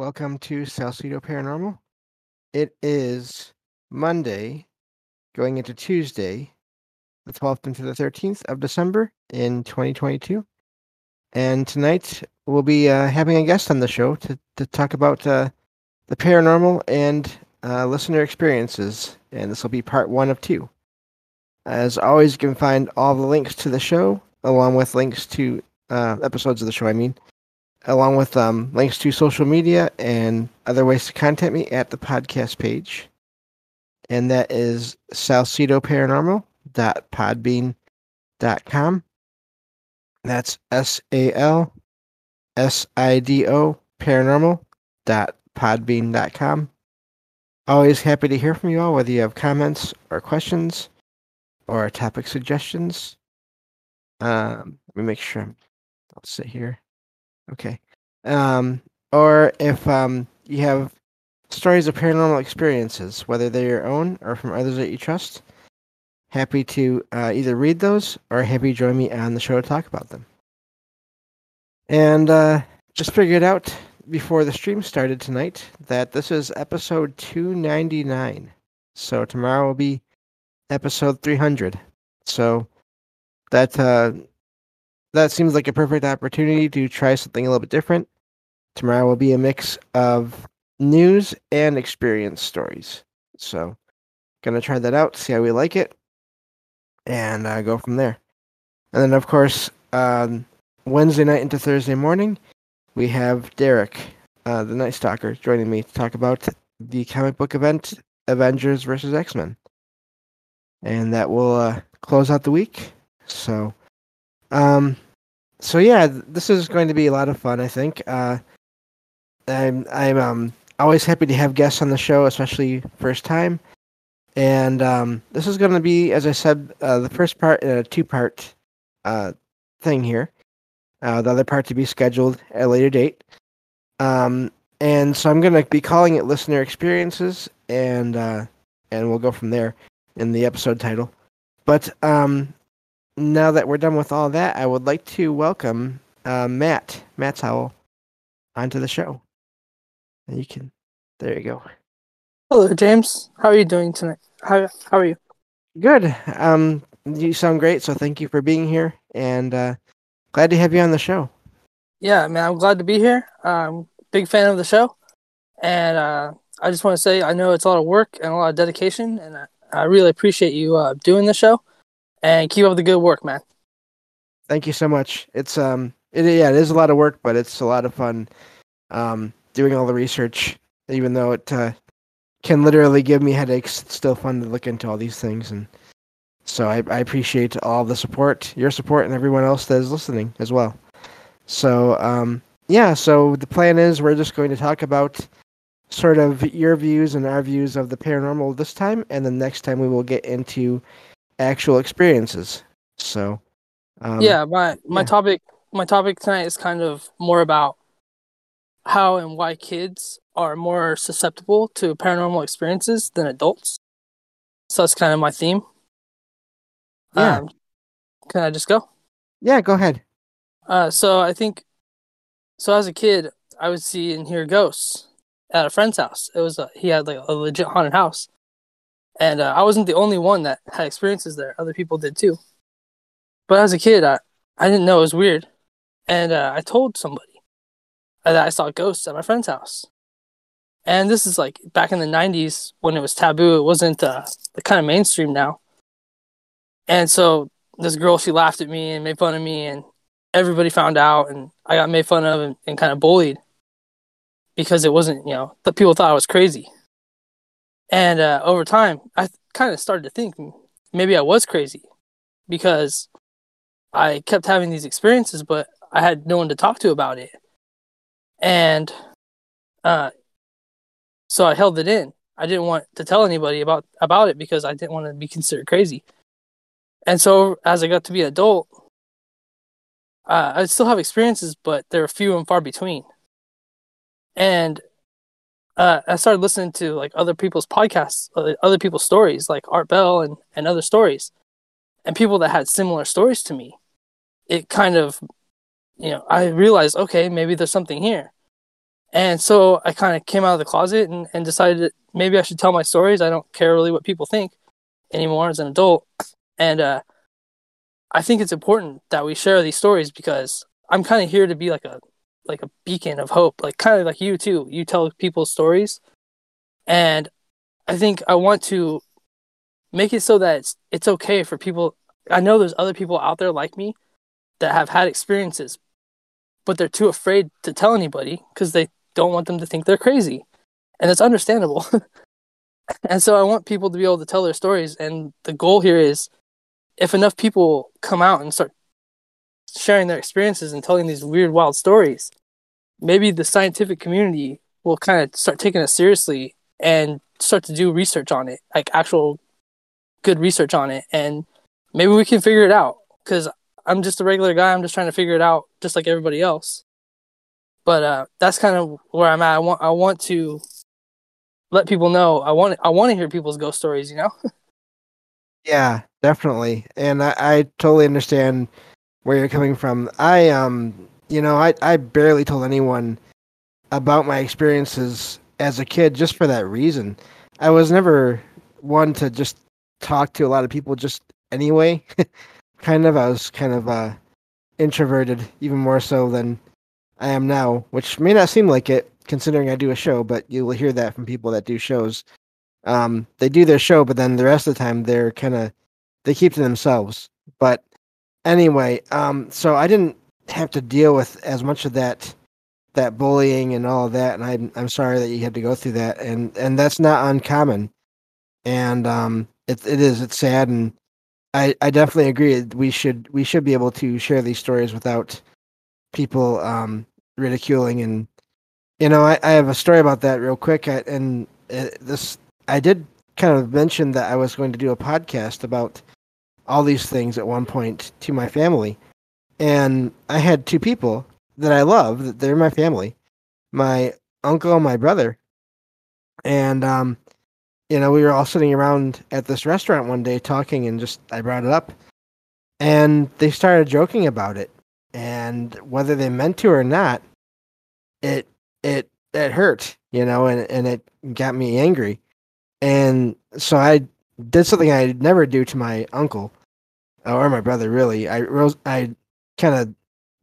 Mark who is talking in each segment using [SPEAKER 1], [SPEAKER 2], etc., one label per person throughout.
[SPEAKER 1] Welcome to Salcedo Paranormal. It is Monday, going into Tuesday, the 12th into the 13th of December in 2022. And tonight we'll be uh, having a guest on the show to, to talk about uh, the paranormal and uh, listener experiences. And this will be part one of two. As always, you can find all the links to the show, along with links to uh, episodes of the show, I mean, along with um, links to social media and other ways to contact me at the podcast page. And that is salcedoparanormal.podbean.com. That's S A L S I D O paranormal.podbean.com. Always happy to hear from you all, whether you have comments or questions or topic suggestions. Um, let me make sure I'll sit here. Okay. Um, or if um, you have stories of paranormal experiences, whether they're your own or from others that you trust, happy to uh, either read those or happy to join me on the show to talk about them. And uh, just figured out before the stream started tonight that this is episode 299. So tomorrow will be episode 300. So that uh, that seems like a perfect opportunity to try something a little bit different. Tomorrow will be a mix of news and experience stories. So, gonna try that out, see how we like it, and uh, go from there. And then, of course, um, Wednesday night into Thursday morning, we have Derek, uh, the Night Stalker, joining me to talk about the comic book event Avengers versus X Men, and that will uh, close out the week. So, um, so yeah, this is going to be a lot of fun. I think. Uh, I'm I'm um always happy to have guests on the show, especially first time. And um, this is going to be, as I said, uh, the first part in a two part uh, thing here. Uh, the other part to be scheduled at a later date. Um, and so I'm going to be calling it listener experiences, and uh, and we'll go from there in the episode title. But um, now that we're done with all that, I would like to welcome uh, Matt, Matt Howell, onto the show. And you can, there you go.
[SPEAKER 2] Hello, James. How are you doing tonight? How How are you?
[SPEAKER 1] Good. Um, you sound great. So thank you for being here, and uh, glad to have you on the show.
[SPEAKER 2] Yeah, man, I'm glad to be here. I'm big fan of the show, and uh, I just want to say I know it's a lot of work and a lot of dedication, and I, I really appreciate you uh, doing the show. And keep up the good work, man.
[SPEAKER 1] Thank you so much. It's um, it, yeah, it is a lot of work, but it's a lot of fun. Um, doing all the research, even though it uh, can literally give me headaches. It's still fun to look into all these things, and so I, I appreciate all the support, your support, and everyone else that is listening as well. So um, yeah, so the plan is we're just going to talk about sort of your views and our views of the paranormal this time, and then next time we will get into actual experiences. So
[SPEAKER 2] um, yeah, my my yeah. topic my topic tonight is kind of more about how and why kids are more susceptible to paranormal experiences than adults. So that's kind of my theme.
[SPEAKER 1] Yeah. Um,
[SPEAKER 2] can I just go?
[SPEAKER 1] Yeah, go ahead.
[SPEAKER 2] Uh, so I think, so as a kid, I would see and hear ghosts at a friend's house. It was a, he had like a legit haunted house, and uh, I wasn't the only one that had experiences there. Other people did too. But as a kid, I I didn't know it was weird, and uh, I told somebody that I saw ghosts at my friend's house. And this is like back in the 90s when it was taboo. It wasn't uh, the kind of mainstream now. And so this girl, she laughed at me and made fun of me, and everybody found out, and I got made fun of and, and kind of bullied because it wasn't, you know, the people thought I was crazy. And uh, over time, I kind of started to think maybe I was crazy because I kept having these experiences, but I had no one to talk to about it and uh, so I held it in. I didn't want to tell anybody about about it because I didn't want to be considered crazy. And so as I got to be an adult, uh, I still have experiences, but they're few and far between. And uh, I started listening to like other people's podcasts, uh, other people's stories, like Art Bell and and other stories, and people that had similar stories to me. It kind of, you know, I realized okay, maybe there's something here And so I kind of came out of the closet and, and decided that maybe I should tell my stories. I don't care really what people think anymore as an adult. And uh, I think it's important that we share these stories because I'm kind of here to be like a like a beacon of hope, like kind of like you too. You tell people stories, and I think I want to make it so that it's it's okay for people. I know there's other people out there like me that have had experiences, but they're too afraid to tell anybody because they don't want them to think they're crazy, and it's understandable. and so I want people to be able to tell their stories, and the goal here is if enough people come out and start sharing their experiences and telling these weird, wild stories, maybe the scientific community will kind of start taking it seriously and start to do research on it, like actual good research on it, and maybe we can figure it out. Because I'm just a regular guy, I'm just trying to figure it out, just like everybody else. But uh, that's kind of where I'm at. I want I want to let people know. I want I want to hear people's ghost stories. You know.
[SPEAKER 1] yeah, definitely, and I, I totally understand where you're coming from. I um, you know, I I barely told anyone about my experiences as a kid just for that reason. I was never one to just talk to a lot of people just anyway. kind of I was kind of uh introverted even more so than I am now, which may not seem like it considering I do a show, but you will hear that from people that do shows. Um, they do their show, but then the rest of the time they're kind of they keep to themselves. But anyway, um, so I didn't have to deal with as much of that that bullying and all of that, and I'm I'm sorry that you had to go through that, and and that's not uncommon, and um, it it is it's sad, and I I definitely agree we should we should be able to share these stories without people um ridiculing and you know I, I have a story about that real quick I, and uh, this I did kind of mention that I was going to do a podcast about all these things at one point to my family. And I had two people that I love, that they're my family, my uncle and my brother. And um, you know, we were all sitting around at this restaurant one day talking and just I brought it up. And they started joking about it. And whether they meant to or not, it it it hurt, you know, and, and it got me angry. And so I did something I'd never do to my uncle or my brother. Really, I rose. I kind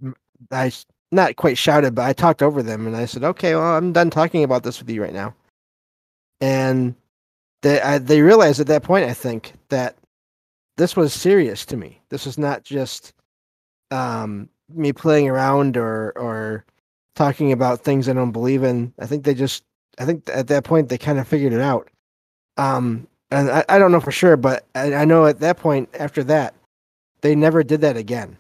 [SPEAKER 1] of, I not quite shouted, but I talked over them and I said, "Okay, well, I'm done talking about this with you right now." And they I, they realized at that point, I think, that this was serious to me. This was not just um, me playing around or or talking about things I don't believe in. I think they just, I think at that point they kind of figured it out. Um, and I, I don't know for sure, but I, I know at that point, after that, they never did that again.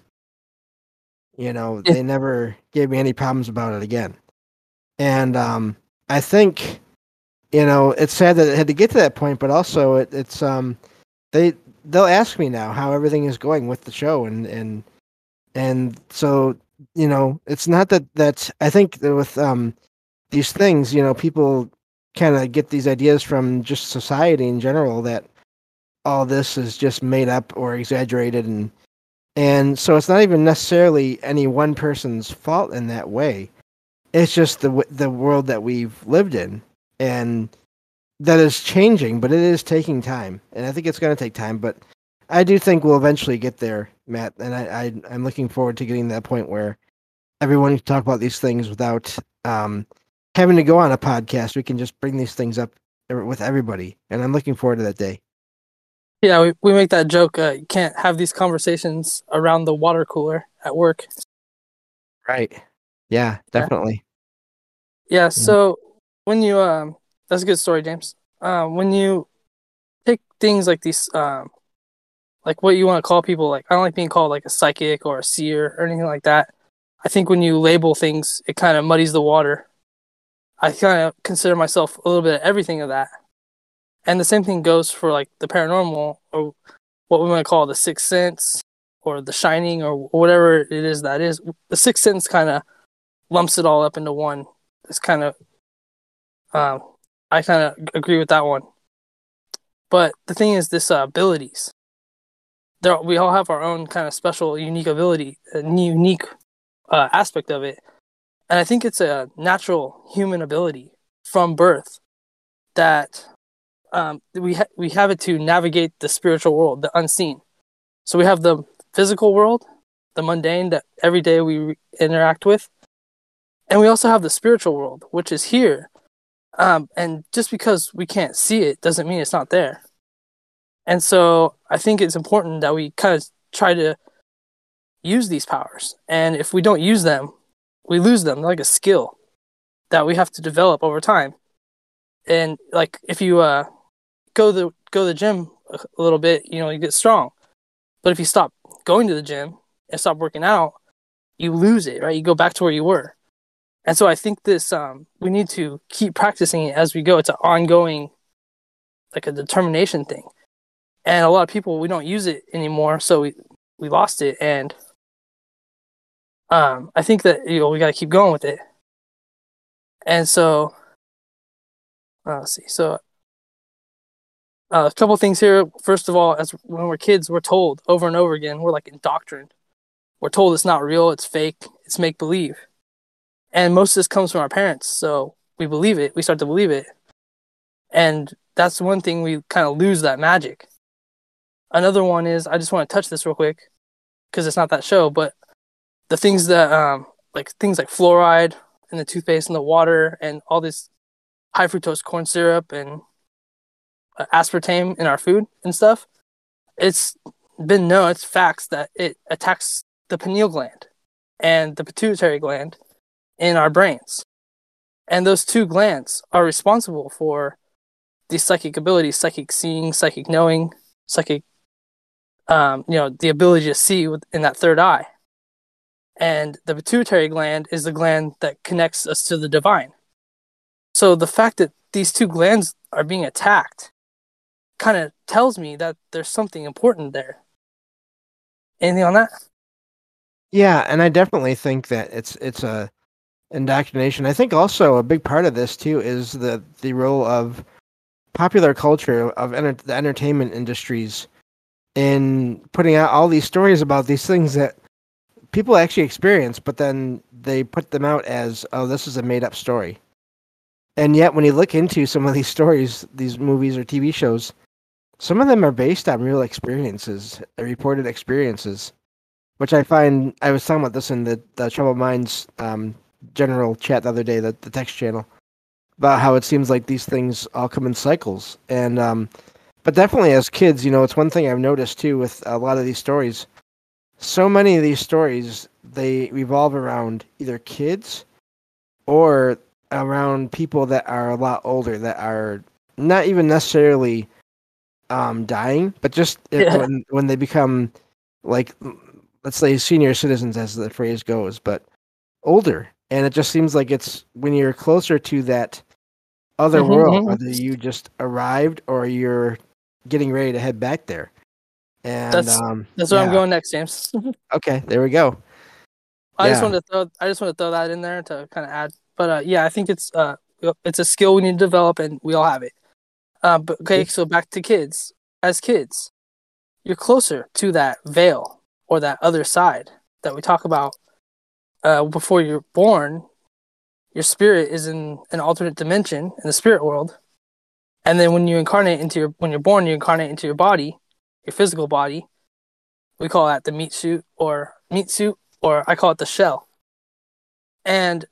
[SPEAKER 1] You know, they never gave me any problems about it again. And um, I think, you know, it's sad that it had to get to that point, but also it, it's um, they they'll ask me now how everything is going with the show, and and and so you know, it's not that that I think that with um these things, you know, people kind of get these ideas from just society in general that all this is just made up or exaggerated and and so it's not even necessarily any one person's fault in that way. It's just the the world that we've lived in and that is changing but it is taking time and i think it's going to take time but i do think we'll eventually get there matt and i, I i'm looking forward to getting to that point where everyone can talk about these things without um, having to go on a podcast. We can just bring these things up with everybody, and I'm looking forward to that day.
[SPEAKER 2] Yeah, we, we make that joke. Uh, you can't have these conversations around the water cooler at work.
[SPEAKER 1] Right. Yeah, definitely.
[SPEAKER 2] Yeah. yeah so when you um, that's a good story, James. Um, when you pick things like these, um, like what you want to call people, like I don't like being called like a psychic or a seer or anything like that. I think when you label things, it kind of muddies the water. I kind of consider myself a little bit of everything of that. And the same thing goes for like the paranormal or what we might call the sixth sense or the shining or whatever it is that is. The sixth sense kind of lumps it all up into one. It's kind of, uh, I kind of agree with that one. But the thing is, this uh, abilities. There, we all have our own kind of special, unique ability, unique uh, aspect of it. And I think it's a natural human ability from birth that um, we ha- we have it to navigate the spiritual world, the unseen. So we have the physical world, the mundane that every day we re- interact with, and we also have the spiritual world, which is here. Um, and just because we can't see it doesn't mean it's not there. And so I think it's important that we kind of try to use these powers. And if we don't use them, we lose them like a skill that we have to develop over time. And like if you uh, go the go to the gym a little bit, you know, you get strong. But if you stop going to the gym and stop working out, you lose it, right? You go back to where you were. And so I think this um, we need to keep practicing it as we go. It's an ongoing, like a determination thing. And a lot of people we don't use it anymore, so we we lost it. And um, I think that you know we got to keep going with it. And so, uh, let's see. So uh, a couple things here. First of all, as when we're kids, we're told over and over again, we're like indoctrined. We're told it's not real, it's fake, it's make believe. And most of this comes from our parents, so we believe it, we start to believe it. And that's one thing we kind of lose that magic. Another one is I just want to touch this real quick because it's not that show, but the things that um like things like fluoride in the toothpaste and the water and all this high fructose corn syrup and uh, aspartame in our food and stuff, it's been known, it's facts that it attacks the pineal gland and the pituitary gland in our brains. And those two glands are responsible for these psychic abilities, psychic seeing, psychic knowing, psychic, um, you know, the ability to see in that third eye. And the pituitary gland is the gland that connects us to the divine. So the fact that these two glands are being attacked kind of tells me that there's something important there. Anything on that?
[SPEAKER 1] Yeah, and I definitely think that it's it's a indoctrination. I think also a big part of this too is the the role of popular culture of enter- the entertainment industries in putting out all these stories about these things that people actually experience, but then they put them out as oh, this is a made up story. And yet, when you look into some of these stories, these movies or TV shows, some of them are based on real experiences, reported experiences, which I find. I was talking about this in the, the Troubled Minds um, general chat the other day, the, the text channel, about how it seems like these things all come in cycles. And, um, but definitely as kids, you know, it's one thing I've noticed too with a lot of these stories. So many of these stories, they revolve around either kids or around people that are a lot older that are not even necessarily um, dying, but just yeah. when when they become like let's say senior citizens, as the phrase goes, but older, and it just seems like it's when you're closer to that other mm-hmm. world, mm-hmm. whether you just arrived or you're getting ready to head back there. And
[SPEAKER 2] that's
[SPEAKER 1] um,
[SPEAKER 2] that's where yeah. I'm going next, James.
[SPEAKER 1] okay, there we go.
[SPEAKER 2] I yeah. just wanted to throw I just want to throw that in there to kind of add, but uh, yeah, I think it's uh it's a skill we need to develop, and we all have it. Uh, but okay, so back to kids. As kids, you're closer to that veil or that other side that we talk about uh, before you're born. Your spirit is in an alternate dimension in the spirit world, and then when you incarnate into your when you're born, you incarnate into your body, your physical body. We call that the meat suit or meat suit, or I call it the shell. And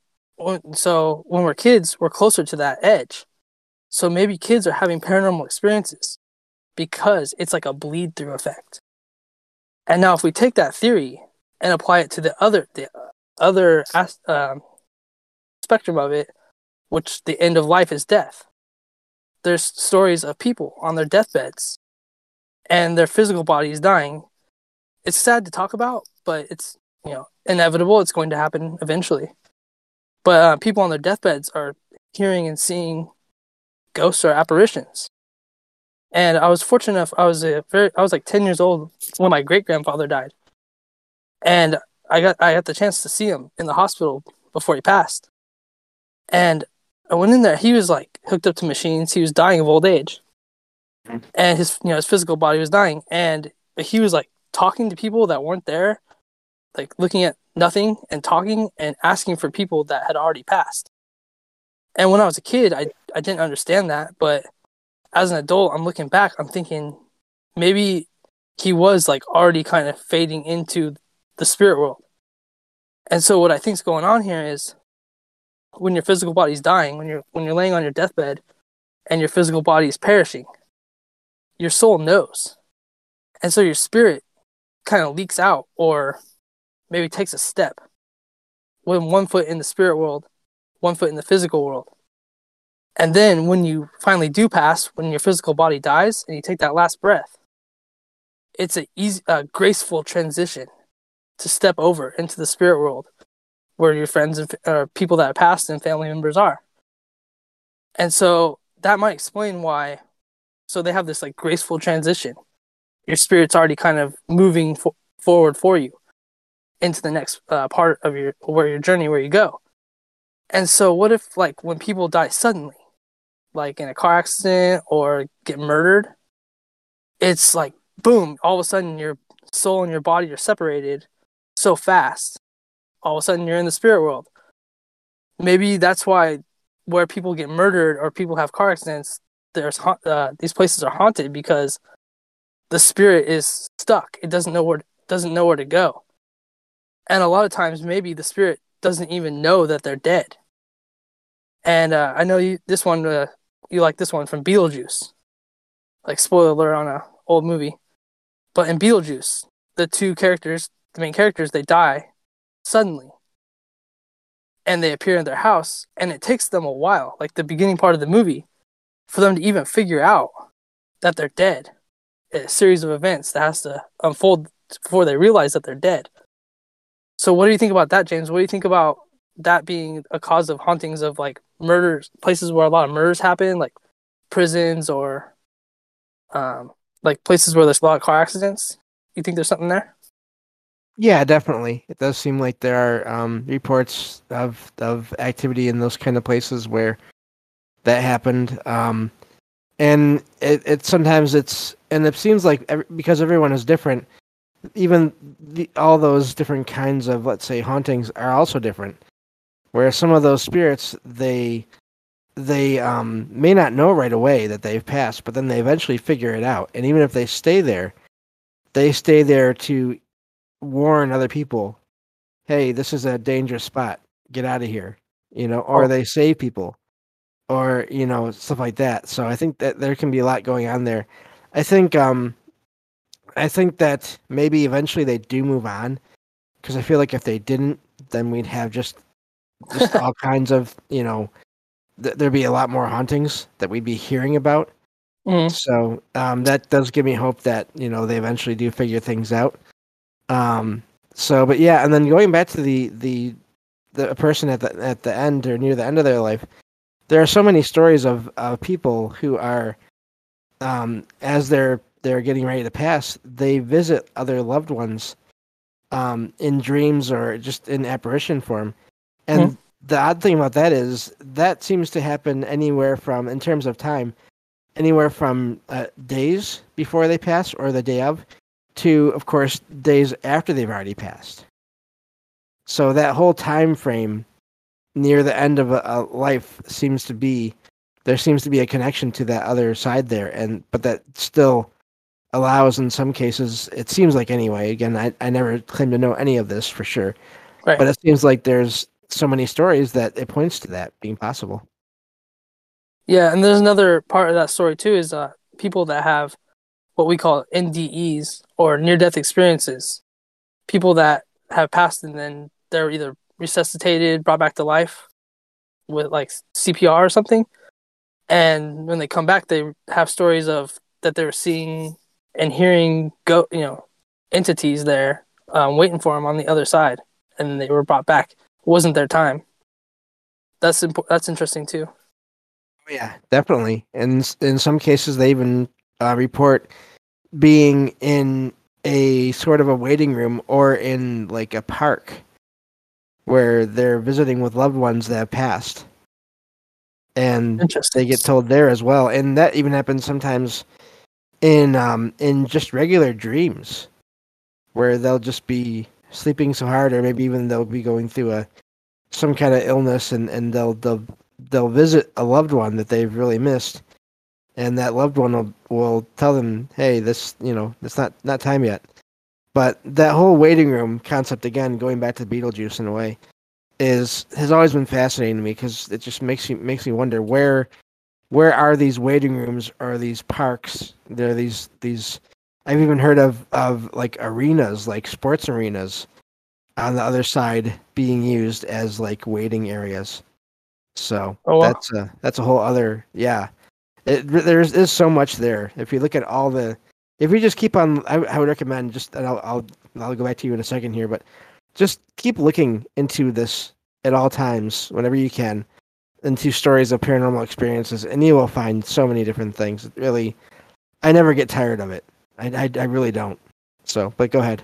[SPEAKER 2] so when we're kids, we're closer to that edge so maybe kids are having paranormal experiences because it's like a bleed through effect. And now if we take that theory and apply it to the other the other um, spectrum of it, which the end of life is death. There's stories of people on their deathbeds and their physical body is dying. It's sad to talk about, but it's you know inevitable. It's going to happen eventually. But uh, people on their deathbeds are hearing and seeing ghosts or apparitions. And I was fortunate enough. I was a very, I was like ten years old when my great grandfather died, and I got I got the chance to see him in the hospital before he passed. And I went in there. He was like hooked up to machines. He was dying of old age, and his you know his physical body was dying. And he was like talking to people that weren't there, like looking at nothing and talking and asking for people that had already passed. And when I was a kid, I I didn't understand that, but as an adult, I'm looking back, I'm thinking maybe he was like already kind of fading into the spirit world. And so what I think is going on here is when your physical body's dying, when you're when you're laying on your deathbed and your physical body is perishing, your soul knows. And so your spirit kind of leaks out or maybe takes a step when one foot in the spirit world, one foot in the physical world. And then when you finally do pass, when your physical body dies and you take that last breath, it's a easy, a graceful transition to step over into the spirit world where your friends and or people that have passed and family members are. And so that might explain why. So they have this like graceful transition. Your spirit's already kind of moving fo- forward for you into the next uh, part of your where your journey where you go. And so what if like when people die suddenly, like in a car accident or get murdered, it's like boom, all of a sudden your soul and your body are separated so fast all of a sudden you're in the spirit world. Maybe that's why where people get murdered or people have car accidents, there's uh, these places are haunted because the spirit is stuck. It doesn't know where doesn't know where to go. And a lot of times, maybe the spirit doesn't even know that they're dead. And uh, I know you this one uh, you like this one from Beetlejuice. Like spoiler alert on a old movie, but in Beetlejuice, the two characters, the main characters, they die suddenly and they appear in their house and it takes them a while like the beginning part of the movie for them to even figure out that they're dead. A series of events that has to unfold before they realize that they're dead. So what do you think about that james? What do you think about that being a cause of hauntings of like murders places where a lot of murders happen like prisons or um like places where there's a lot of car accidents? You think there's something there?
[SPEAKER 1] Yeah, definitely. It does seem like there are um, reports of of activity in those kind of places where that happened. Um, and it, it sometimes it's and it seems like every, because everyone is different, even the, all those different kinds of let's say hauntings are also different. Where some of those spirits they they um, may not know right away that they've passed, but then they eventually figure it out. And even if they stay there, they stay there to warn other people, hey, this is a dangerous spot. Get out of here. You know, or oh. they save people or, you know, stuff like that. So I think that there can be a lot going on there. I think um I think that maybe eventually they do move on because I feel like if they didn't, then we'd have just just all kinds of, you know, th- there'd be a lot more hauntings that we'd be hearing about. Mm-hmm. So um, that does give me hope that you know they eventually do figure things out. Um, so, but yeah, and then going back to the the the person at the at the end or near the end of their life, there are so many stories of of people who are, um, as they're they're getting ready to pass, they visit other loved ones, um, in dreams or just in apparition form, and. Mm-hmm. The odd thing about that is that seems to happen anywhere from, in terms of time, anywhere from uh, days before they pass or the day of to, of course, days after they've already passed. So that whole time frame near the end of a, a, life seems to be there seems to be a connection to that other side there, and but that still allows in some cases it seems like anyway again i, I never claim to know any of this for sure right. but it seems like there's so many stories that it points to that being possible
[SPEAKER 2] yeah and there's another part of that story too is uh, people that have what we call NDEs or near death experiences. People that have passed and then they're either resuscitated, brought back to life with like CPR or something. And when they come back, they have stories of that they're seeing and hearing go, you know, entities there um, waiting for them on the other side, and they were brought back. It wasn't their time. That's that's interesting too.
[SPEAKER 1] Yeah, definitely. And in some cases, they even uh, report being in a sort of a waiting room or in like a park where they're visiting with loved ones that have passed. And they get told there as well. And that even happens sometimes in um in just regular dreams where they'll just be sleeping so hard, or maybe even they'll be going through a some kind of illness, and and they'll they'll they'll visit a loved one that they've really missed, and that loved one will will tell them, hey, this you know it's not not time yet. But that whole waiting room concept again, going back to Beetlejuice in a way, is has always been fascinating to me because it just makes you makes me wonder where where are these waiting rooms or these parks? There are these these I've even heard of of like arenas, like sports arenas on the other side being used as like waiting areas. So
[SPEAKER 2] Oh, wow.
[SPEAKER 1] that's a that's a whole other yeah. It, there's is so much there. If you look at all the, if we just keep on, I, I would recommend just and I'll, I'll I'll go back to you in a second here, but just keep looking into this at all times whenever you can into stories of paranormal experiences, and you will find so many different things. Really, I never get tired of it. I, I, I really don't. So, but go ahead.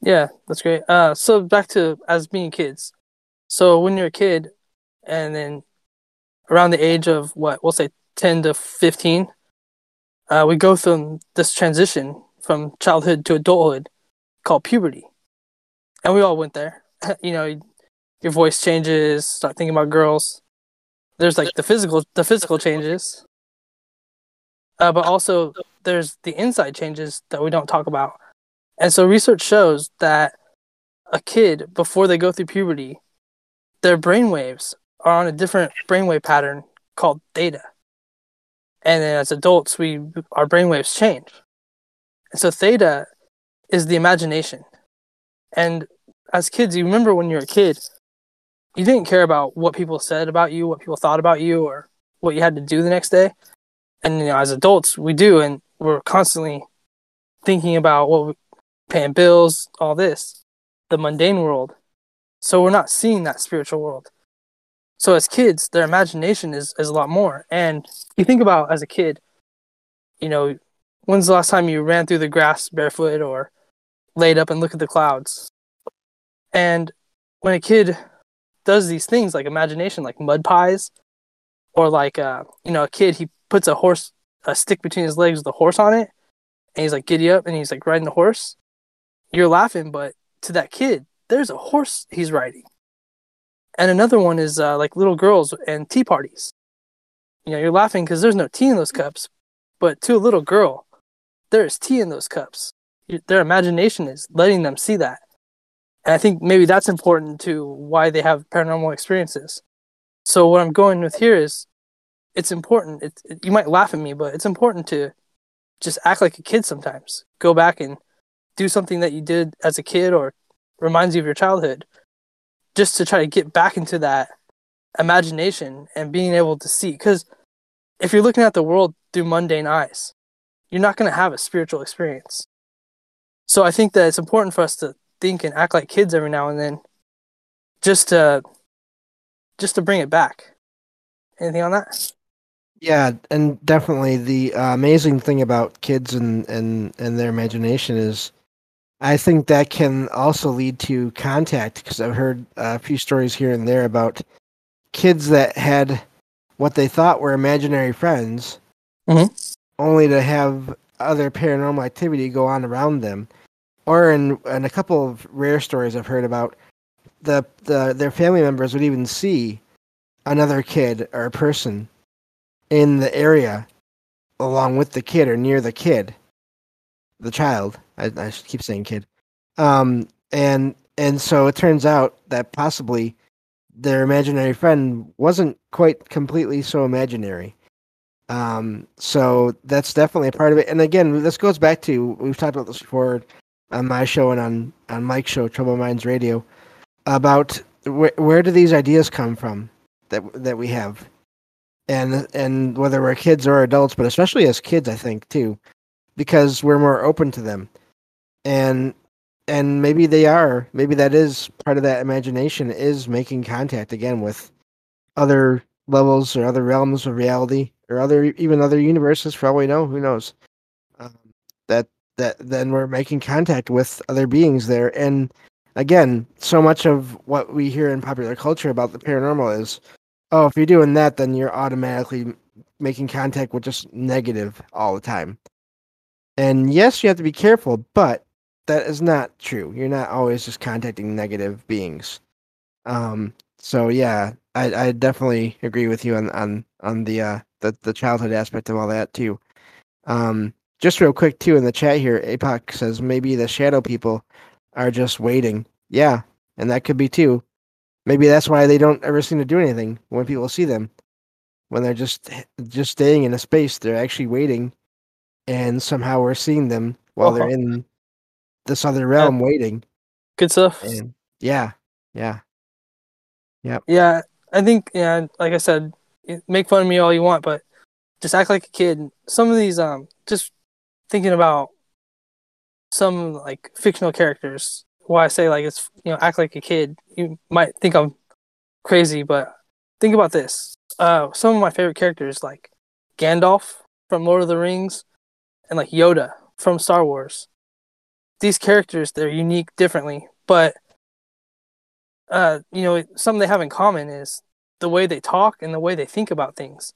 [SPEAKER 2] Yeah, that's great. Uh, so back to as being kids. So when you're a kid, and then around the age of what we'll say ten to fifteen, uh, we go through this transition from childhood to adulthood called puberty, and we all went there. you know, your voice changes, start thinking about girls. There's like the physical, the physical changes, uh, but also there's the inside changes that we don't talk about. And so research shows that a kid before they go through puberty, their brainwaves are on a different brainwave pattern called theta. And then as adults, we our brainwaves change. And so theta is the imagination. And as kids, you remember when you were a kid, you didn't care about what people said about you, what people thought about you, or what you had to do the next day. And you know, as adults, we do, and we're constantly thinking about what we, paying bills, all this, the mundane world. So we're not seeing that spiritual world. So as kids, their imagination is, is a lot more. And you think about as a kid, you know, when's the last time you ran through the grass barefoot or laid up and look at the clouds? And when a kid does these things like imagination, like mud pies, or like uh, you know, a kid he puts a horse a stick between his legs with a horse on it, and he's like giddy up and he's like riding the horse. You're laughing, but to that kid, there's a horse he's riding. And another one is uh, like little girls and tea parties. You know, you're laughing because there's no tea in those cups, but to a little girl, there is tea in those cups. Their imagination is letting them see that. And I think maybe that's important to why they have paranormal experiences. So what I'm going with here is it's important. It's, it, you might laugh at me, but it's important to just act like a kid sometimes. Go back and do something that you did as a kid or reminds you of your childhood just to try to get back into that imagination and being able to see. Because if you're looking at the world through mundane eyes you're not going to have a spiritual experience. So i think that it's important for us to think and act like kids every now and then just to just to bring it back. Anything on that?
[SPEAKER 1] Yeah, and definitely the uh, amazing thing about kids and, and, and their imagination is I think that can also lead to contact because I've heard a few stories here and there about kids that had what they thought were imaginary friends,
[SPEAKER 2] Mhm.
[SPEAKER 1] only to have other paranormal activity go on around them. Or in, in a couple of rare stories I've heard about, the, the their family members would even see another kid or a person in the area along with the kid or near the kid the child. I, I keep saying kid. Um and and so it turns out that possibly their imaginary friend wasn't quite completely so imaginary. Um so that's definitely a part of it. And again this goes back to we've talked about this before on my show and on on mike's show Troubled Minds radio about where, where do these ideas come from that that we have? And and whether we're kids or adults, but especially as kids, I think too, because we're more open to them, and and maybe they are, maybe that is part of that imagination is making contact again with other levels or other realms of reality or other even other universes. For all we know, who knows? Um, that that then we're making contact with other beings there, and again, so much of what we hear in popular culture about the paranormal is oh, if you're doing that, then you're automatically making contact with just negative all the time. And yes, you have to be careful, but that is not true. You're not always just contacting negative beings. Um, so yeah, I, I definitely agree with you on on on the uh the, the childhood aspect of all that too. Um, just real quick too in the chat here, Apoc says maybe the shadow people are just waiting. Yeah, and that could be too. Maybe that's why they don't ever seem to do anything when people see them. When they're just just staying in a space, they're actually waiting, and somehow we're seeing them while they're
[SPEAKER 2] Uh-huh.
[SPEAKER 1] in this other realm waiting.
[SPEAKER 2] Good stuff.
[SPEAKER 1] And yeah, yeah,
[SPEAKER 2] Yeah, I think yeah, like I said, make fun of me all you want, but just act like a kid. Some of these, um, just thinking about some like fictional characters. Why I say like it's you know act like a kid. You might think I'm crazy, but think about this. Uh, some of my favorite characters like Gandalf from Lord of the Rings, and like Yoda from Star Wars. These characters they're unique differently, but uh, you know, something they have in common is the way they talk and the way they think about things.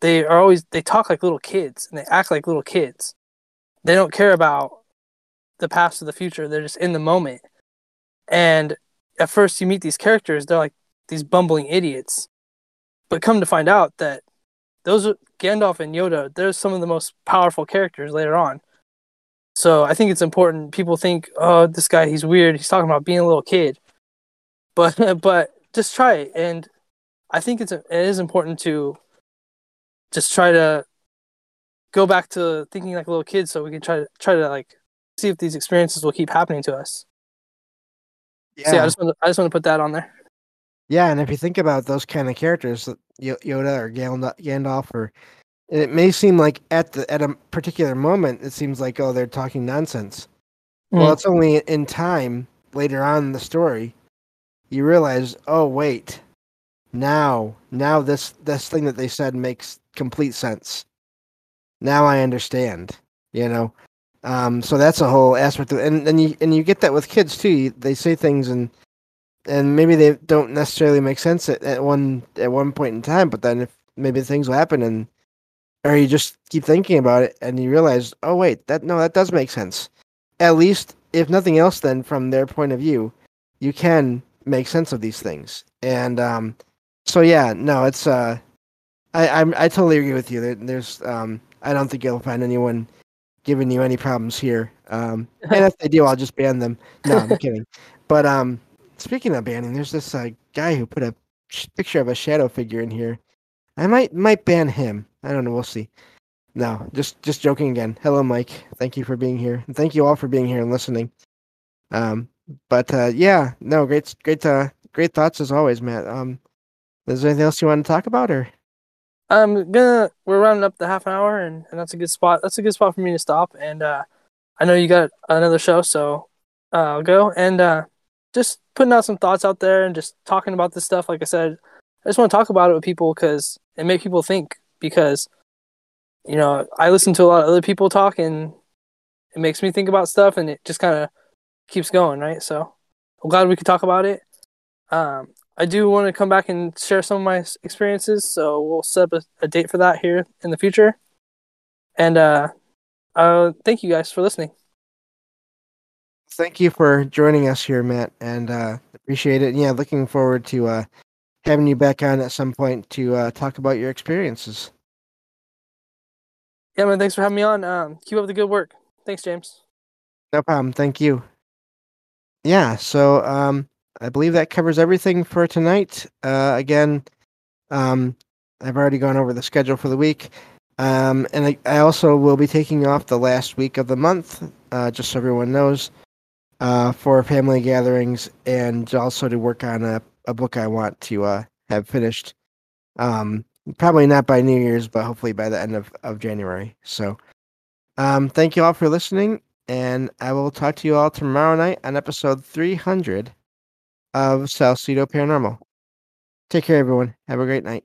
[SPEAKER 2] They are always they talk like little kids and they act like little kids. They don't care about the past or the future. They're just in the moment. And at first you meet these characters, they're like these bumbling idiots. But come to find out that those are Gandalf and Yoda, they're some of the most powerful characters later on. So I think it's important. People think, oh, this guy, he's weird. He's talking about being a little kid but but just try it and i think it's it is important to just try to go back to thinking like a little kid so we can try to try to like see if these experiences will keep happening to us
[SPEAKER 1] yeah,
[SPEAKER 2] so yeah i just want to, i just want to put that on there
[SPEAKER 1] yeah. And if you think about those kind of characters, Yoda or Gandalf, or it may seem like at the at a particular moment it seems like oh they're talking nonsense. Well,
[SPEAKER 2] Mm.
[SPEAKER 1] it's only in time later on in the story you realize, oh wait, now now this this thing that they said makes complete sense. Now I understand. You know, um, so that's a whole aspect of, and and you and you get that with kids too. They say things and and maybe they don't necessarily make sense at, at one at one point in time, but then if maybe things will happen and or you just keep thinking about it and you realize, oh wait, that no, that does make sense. At least, if nothing else, then from their point of view, you can make sense of these things. And um, so yeah, no, it's uh, I I'm, I totally agree with you. There, there's um, I don't think you'll find anyone giving you any problems here. Um, and if they do, I'll just ban them. No, I'm kidding. But um, speaking of banning, there's this uh, guy who put a sh- picture of a shadow figure in here. I might might ban him. I don't know. We'll see. No, just just joking again. Hello, Mike. Thank you for being here, and thank you all for being here and listening. Um, but uh, yeah, no, great, great, uh, great thoughts as always, Matt. Um, is there anything else you want to talk about, or
[SPEAKER 2] i'm gonna we're rounding up the half an hour and, and that's a good spot that's a good spot for me to stop and uh i know you got another show so uh, i'll go and uh just putting out some thoughts out there and just talking about this stuff like i said i just want to talk about it with people because it make people think because you know i listen to a lot of other people talk and it makes me think about stuff and it just kind of keeps going right so i'm glad we could talk about it um I do want to come back and share some of my experiences, so we'll set up a, a date for that here in the future. And uh, uh, thank you guys for listening.
[SPEAKER 1] Thank you for joining us here, Matt, and uh, appreciate it. And yeah, looking forward to uh, having you back on at some point to uh, talk about your experiences.
[SPEAKER 2] Yeah, man, thanks for having me on. Um, keep up the good work. Thanks, James.
[SPEAKER 1] No problem. Thank you. Yeah, so um, I believe that covers everything for tonight. Uh, again, um, I've already gone over the schedule for the week. Um, and I, I also will be taking off the last week of the month, uh, just so everyone knows, uh, for family gatherings and also to work on a, a book I want to uh, have finished. Um, probably not by New Year's, but hopefully by the end of, of January. So um, thank you all for listening, and I will talk to you all tomorrow night on episode 300 of Salcedo Paranormal. Take care, everyone. Have a great night.